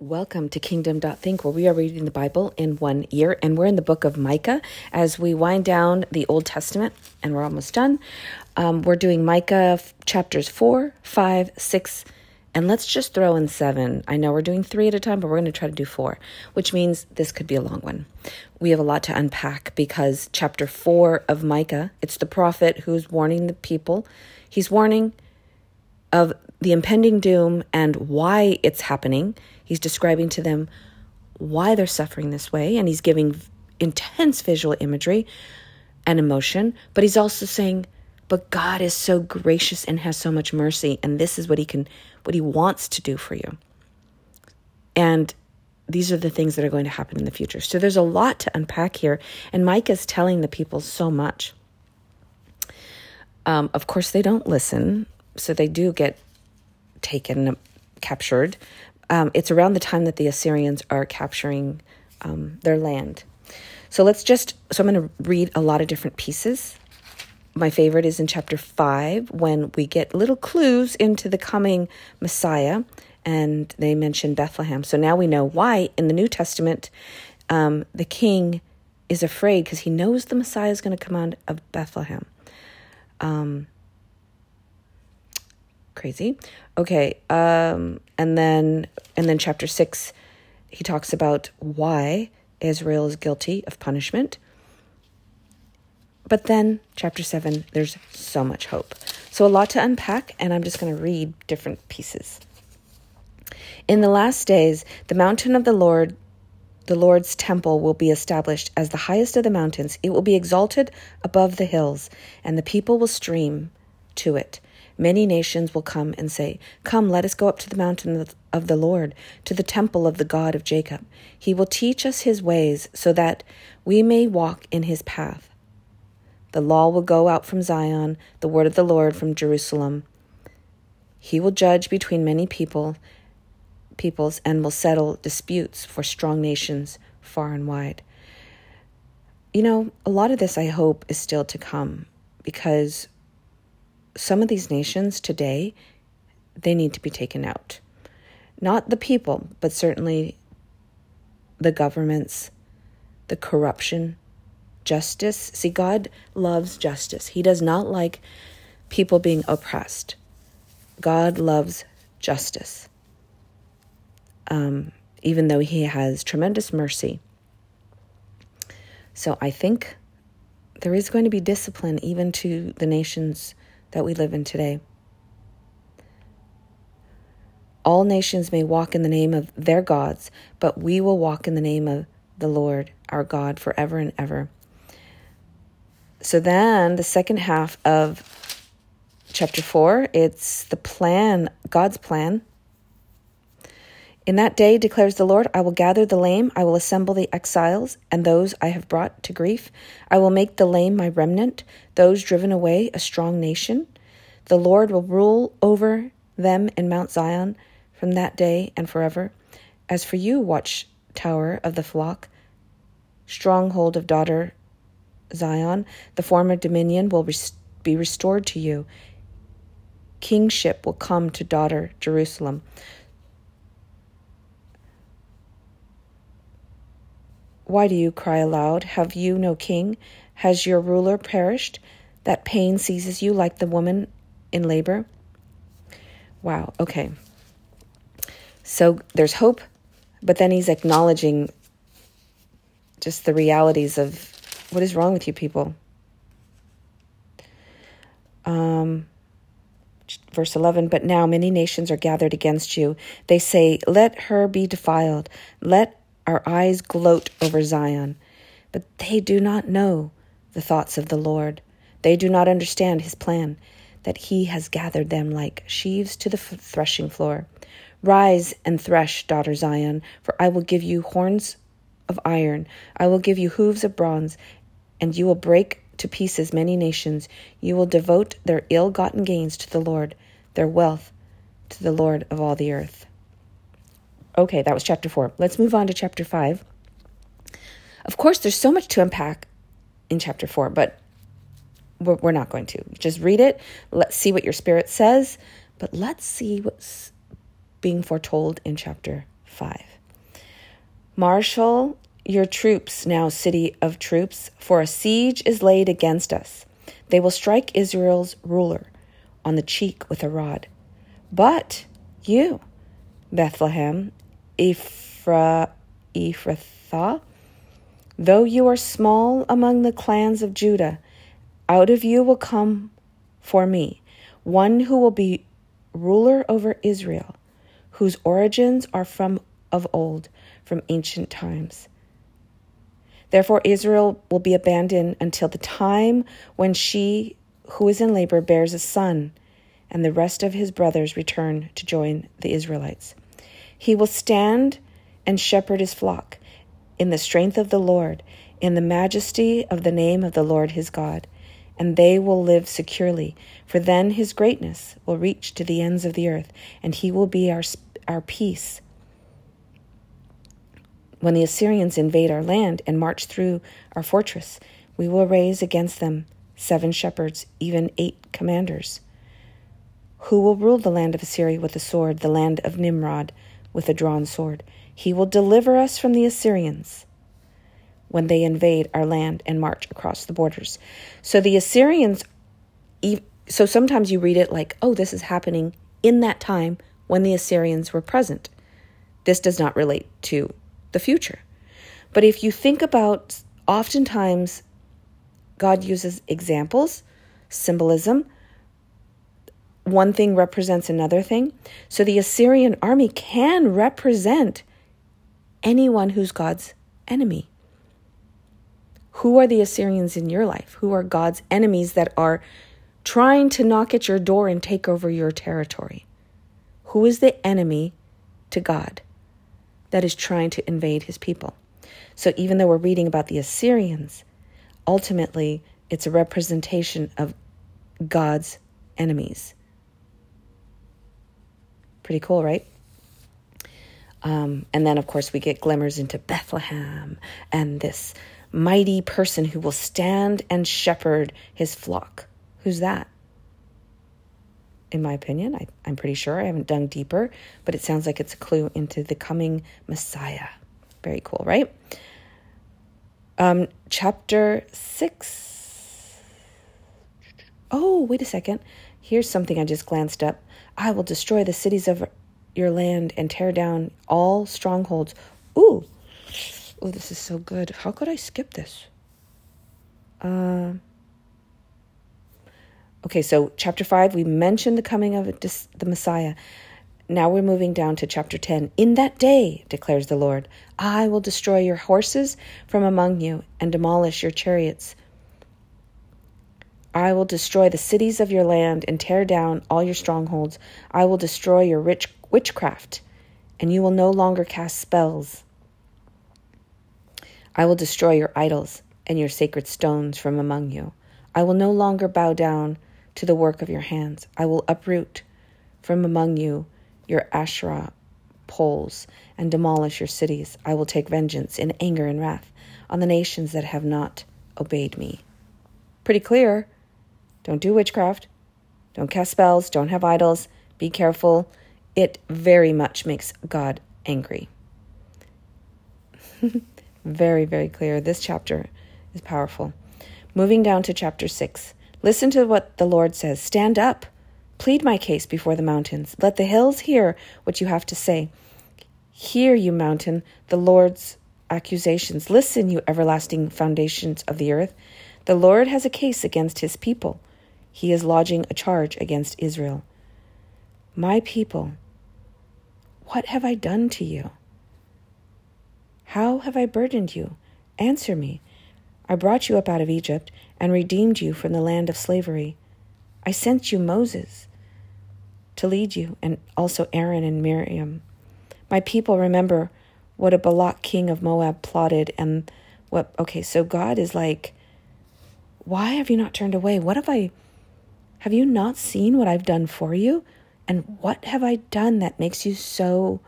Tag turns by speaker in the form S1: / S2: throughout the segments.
S1: Welcome to Kingdom.think, where we are reading the Bible in one year, and we're in the book of Micah as we wind down the Old Testament, and we're almost done. Um, we're doing Micah chapters 4, 5, 6, and let's just throw in 7. I know we're doing three at a time, but we're going to try to do four, which means this could be a long one. We have a lot to unpack because chapter 4 of Micah, it's the prophet who's warning the people. He's warning of the impending doom and why it's happening. He's describing to them why they're suffering this way, and he's giving intense visual imagery and emotion, but he's also saying, but God is so gracious and has so much mercy, and this is what he can what he wants to do for you. And these are the things that are going to happen in the future. So there's a lot to unpack here, and Micah is telling the people so much. Um, of course, they don't listen, so they do get taken, captured. Um, it's around the time that the Assyrians are capturing um, their land. So let's just, so I'm going to read a lot of different pieces. My favorite is in chapter 5 when we get little clues into the coming Messiah and they mention Bethlehem. So now we know why in the New Testament um, the king is afraid because he knows the Messiah is going to come out of Bethlehem. Um, crazy. Okay, um, and then and then chapter six, he talks about why Israel is guilty of punishment. But then chapter seven, there's so much hope. So a lot to unpack, and I'm just going to read different pieces. In the last days, the mountain of the Lord the Lord's temple will be established as the highest of the mountains. It will be exalted above the hills, and the people will stream to it. Many nations will come and say, Come, let us go up to the mountain of the Lord, to the temple of the God of Jacob. He will teach us his ways, so that we may walk in his path. The law will go out from Zion, the word of the Lord from Jerusalem. He will judge between many people, peoples, and will settle disputes for strong nations far and wide. You know, a lot of this I hope is still to come because some of these nations today, they need to be taken out. Not the people, but certainly the governments, the corruption, justice. See, God loves justice. He does not like people being oppressed. God loves justice. Um, even though He has tremendous mercy. So I think there is going to be discipline even to the nations that we live in today. All nations may walk in the name of their gods, but we will walk in the name of the Lord our God forever and ever. So then, the second half of chapter 4, it's the plan, God's plan in that day, declares the Lord, I will gather the lame, I will assemble the exiles, and those I have brought to grief. I will make the lame my remnant, those driven away a strong nation. The Lord will rule over them in Mount Zion from that day and forever. As for you, watchtower of the flock, stronghold of daughter Zion, the former dominion will be restored to you. Kingship will come to daughter Jerusalem. Why do you cry aloud? Have you no king? Has your ruler perished? That pain seizes you like the woman in labor? Wow, okay. So there's hope, but then he's acknowledging just the realities of what is wrong with you people. Um, verse 11 But now many nations are gathered against you. They say, Let her be defiled. Let our eyes gloat over Zion, but they do not know the thoughts of the Lord. They do not understand his plan, that he has gathered them like sheaves to the threshing floor. Rise and thresh, daughter Zion, for I will give you horns of iron, I will give you hooves of bronze, and you will break to pieces many nations. You will devote their ill gotten gains to the Lord, their wealth to the Lord of all the earth. Okay, that was chapter four. Let's move on to chapter five. Of course, there's so much to unpack in chapter four, but we're, we're not going to. Just read it. Let's see what your spirit says, but let's see what's being foretold in chapter 5. Marshal your troops now, city of troops, for a siege is laid against us. They will strike Israel's ruler on the cheek with a rod. But you, Bethlehem, Ephra, Ephrathah, though you are small among the clans of Judah, out of you will come for me one who will be ruler over Israel, whose origins are from of old, from ancient times. Therefore, Israel will be abandoned until the time when she who is in labor bears a son, and the rest of his brothers return to join the Israelites. He will stand and shepherd his flock in the strength of the Lord, in the majesty of the name of the Lord his God, and they will live securely, for then his greatness will reach to the ends of the earth, and he will be our, our peace when the Assyrians invade our land and march through our fortress, we will raise against them seven shepherds, even eight commanders. Who will rule the land of Assyria with a sword, the land of Nimrod with a drawn sword? He will deliver us from the Assyrians when they invade our land and march across the borders. So the Assyrians, so sometimes you read it like, oh, this is happening in that time when the Assyrians were present. This does not relate to the future. But if you think about, oftentimes, God uses examples, symbolism. One thing represents another thing. So the Assyrian army can represent anyone who's God's enemy. Who are the Assyrians in your life? Who are God's enemies that are trying to knock at your door and take over your territory? Who is the enemy to God? that is trying to invade his people. So even though we're reading about the Assyrians, ultimately it's a representation of God's enemies. Pretty cool, right? Um, and then, of course, we get glimmers into Bethlehem and this mighty person who will stand and shepherd his flock. Who's that? in my opinion. I, I'm pretty sure. I haven't dug deeper, but it sounds like it's a clue into the coming Messiah. Very cool, right? Um, chapter 6. Oh, wait a second. Here's something I just glanced up. I will destroy the cities of your land and tear down all strongholds. Ooh. Oh, this is so good. How could I skip this? Uh, Okay, so chapter 5, we mentioned the coming of the Messiah. Now we're moving down to chapter 10. In that day, declares the Lord, I will destroy your horses from among you and demolish your chariots. I will destroy the cities of your land and tear down all your strongholds. I will destroy your rich witchcraft, and you will no longer cast spells. I will destroy your idols and your sacred stones from among you. I will no longer bow down to the work of your hands. I will uproot from among you your Asherah poles and demolish your cities. I will take vengeance in anger and wrath on the nations that have not obeyed me. Pretty clear. Don't do witchcraft. Don't cast spells. Don't have idols. Be careful. It very much makes God angry. very, very clear. This chapter is powerful. Moving down to chapter 6. Listen to what the Lord says Stand up, plead my case before the mountains. Let the hills hear what you have to say. Hear, you mountain, the Lord's accusations. Listen, you everlasting foundations of the earth. The Lord has a case against his people. He is lodging a charge against Israel. My people, what have I done to you? How have I burdened you? Answer me. I brought you up out of Egypt and redeemed you from the land of slavery. I sent you Moses to lead you, and also Aaron and Miriam. My people remember what a Balak king of Moab plotted, and what. Okay, so God is like, why have you not turned away? What have I. Have you not seen what I've done for you? And what have I done that makes you so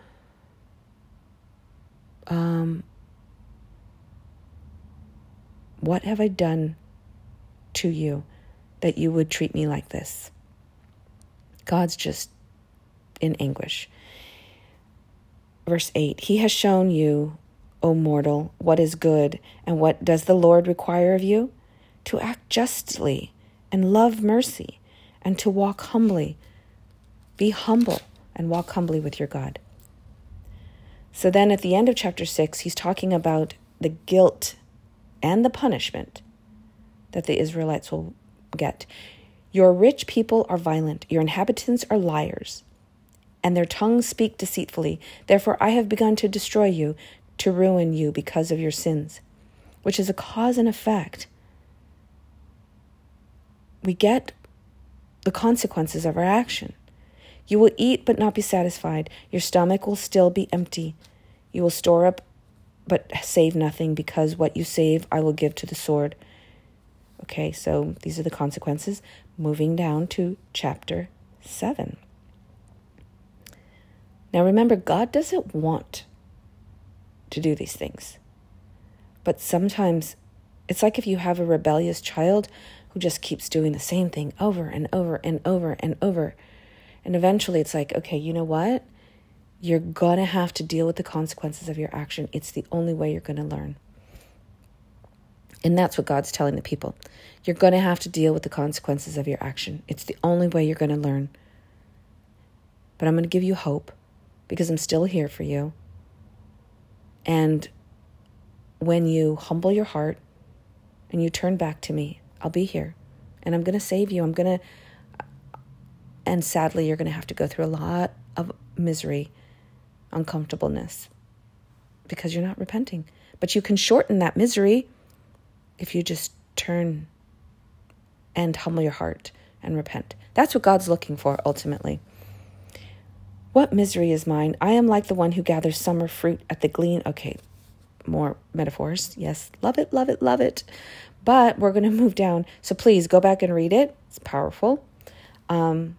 S1: um, what have I done to you that you would treat me like this? God's just in anguish. Verse 8 He has shown you, O mortal, what is good, and what does the Lord require of you? To act justly and love mercy, and to walk humbly. Be humble and walk humbly with your God. So then at the end of chapter 6, he's talking about the guilt and the punishment that the Israelites will get. Your rich people are violent, your inhabitants are liars, and their tongues speak deceitfully. Therefore, I have begun to destroy you, to ruin you because of your sins, which is a cause and effect. We get the consequences of our action. You will eat but not be satisfied. Your stomach will still be empty. You will store up but save nothing, because what you save I will give to the sword. Okay, so these are the consequences. Moving down to chapter 7. Now remember, God doesn't want to do these things. But sometimes it's like if you have a rebellious child who just keeps doing the same thing over and over and over and over. And eventually it's like, okay, you know what? You're going to have to deal with the consequences of your action. It's the only way you're going to learn. And that's what God's telling the people. You're going to have to deal with the consequences of your action. It's the only way you're going to learn. But I'm going to give you hope because I'm still here for you. And when you humble your heart and you turn back to me, I'll be here and I'm going to save you. I'm going to, and sadly, you're going to have to go through a lot of misery, uncomfortableness because you're not repenting. But you can shorten that misery if you just turn and humble your heart and repent. That's what God's looking for ultimately. What misery is mine? I am like the one who gathers summer fruit at the glean. Okay, more metaphors. Yes, love it, love it, love it. But we're going to move down. So please go back and read it. It's powerful. Um,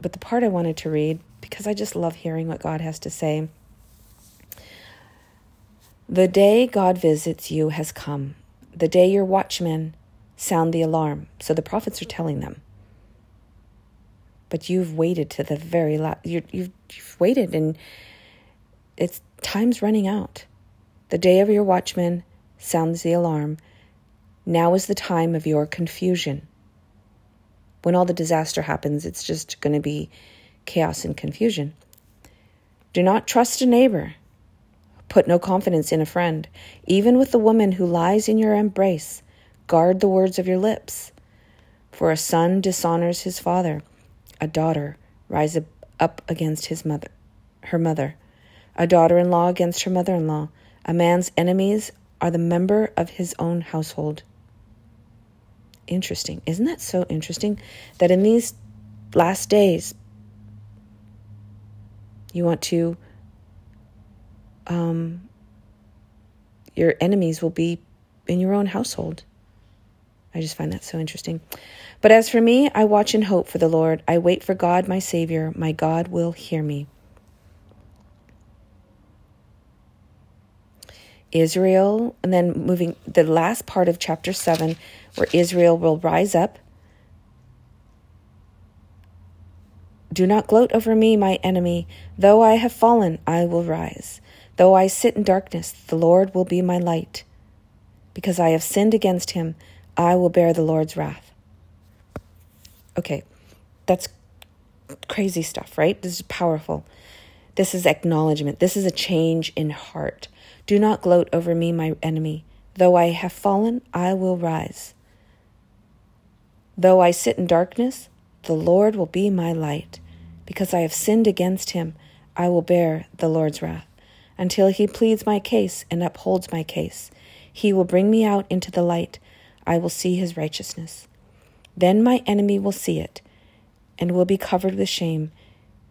S1: but the part I wanted to read, because I just love hearing what God has to say. The day God visits you has come, the day your watchmen sound the alarm. So the prophets are telling them. But you've waited to the very last, you, you've, you've waited and it's time's running out. The day of your watchman sounds the alarm. Now is the time of your confusion. When all the disaster happens, it's just going to be chaos and confusion. Do not trust a neighbor. Put no confidence in a friend. Even with the woman who lies in your embrace, guard the words of your lips. For a son dishonors his father, a daughter rises up against his mother, her mother, a daughter-in-law against her mother-in-law. A man's enemies are the member of his own household. Interesting. Isn't that so interesting? That in these last days, you want to, um, your enemies will be in your own household. I just find that so interesting. But as for me, I watch and hope for the Lord. I wait for God, my Savior. My God will hear me. Israel, and then moving the last part of chapter 7, where Israel will rise up. Do not gloat over me, my enemy. Though I have fallen, I will rise. Though I sit in darkness, the Lord will be my light. Because I have sinned against him, I will bear the Lord's wrath. Okay, that's crazy stuff, right? This is powerful. This is acknowledgement. This is a change in heart. Do not gloat over me, my enemy. Though I have fallen, I will rise. Though I sit in darkness, the Lord will be my light. Because I have sinned against him, I will bear the Lord's wrath. Until he pleads my case and upholds my case, he will bring me out into the light. I will see his righteousness. Then my enemy will see it and will be covered with shame.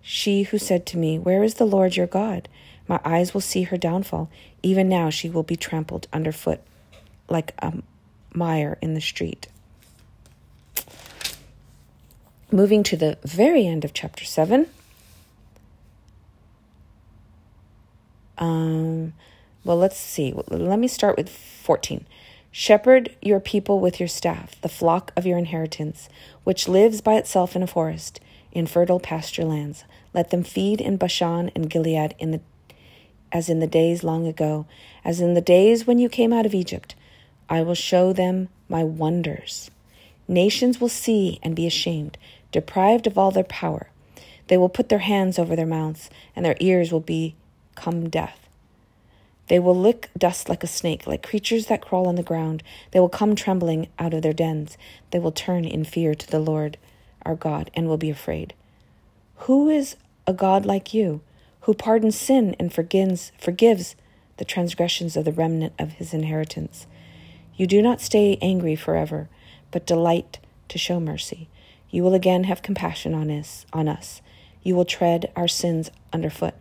S1: She who said to me, Where is the Lord your God? My eyes will see her downfall. Even now she will be trampled underfoot like a mire in the street. Moving to the very end of chapter 7. Um, well, let's see. Let me start with 14. Shepherd your people with your staff, the flock of your inheritance, which lives by itself in a forest, in fertile pasture lands. Let them feed in Bashan and Gilead in the as in the days long ago, as in the days when you came out of Egypt. I will show them my wonders. Nations will see and be ashamed, deprived of all their power. They will put their hands over their mouths, and their ears will become deaf. They will lick dust like a snake, like creatures that crawl on the ground. They will come trembling out of their dens. They will turn in fear to the Lord our God and will be afraid. Who is a God like you, who pardons sin and forgives, forgives the transgressions of the remnant of his inheritance? You do not stay angry forever, but delight to show mercy. You will again have compassion on us, on us. You will tread our sins underfoot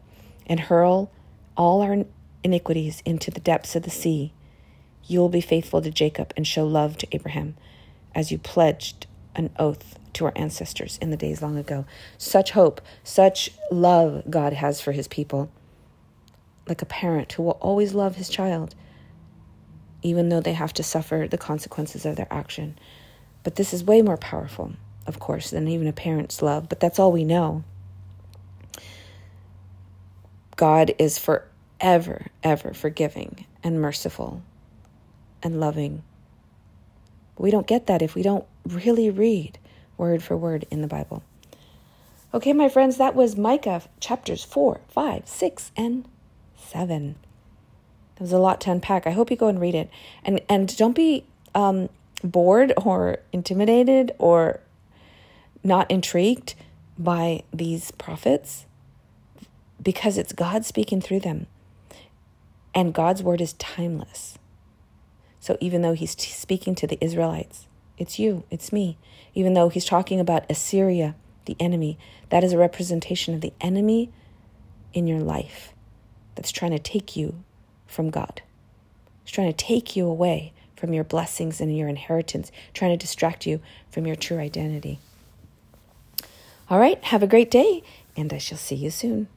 S1: and hurl all our iniquities into the depths of the sea. You will be faithful to Jacob and show love to Abraham, as you pledged an oath to our ancestors in the days long ago. Such hope, such love God has for his people. Like a parent who will always love his child, even though they have to suffer the consequences of their action. But this is way more powerful, of course, than even a parent's love, but that's all we know. God is for ever, ever forgiving and merciful and loving. We don't get that if we don't really read word for word in the Bible. Okay, my friends, that was Micah chapters 4, 5, 6, and 7. That was a lot to unpack. I hope you go and read it. And and don't be um, bored or intimidated or not intrigued by these prophets because it's God speaking through them. And God's word is timeless. So even though he's speaking to the Israelites, it's you, it's me. Even though he's talking about Assyria, the enemy, that is a representation of the enemy in your life that's trying to take you from God. He's trying to take you away from your blessings and your inheritance, trying to distract you from your true identity. All right, have a great day, and I shall see you soon.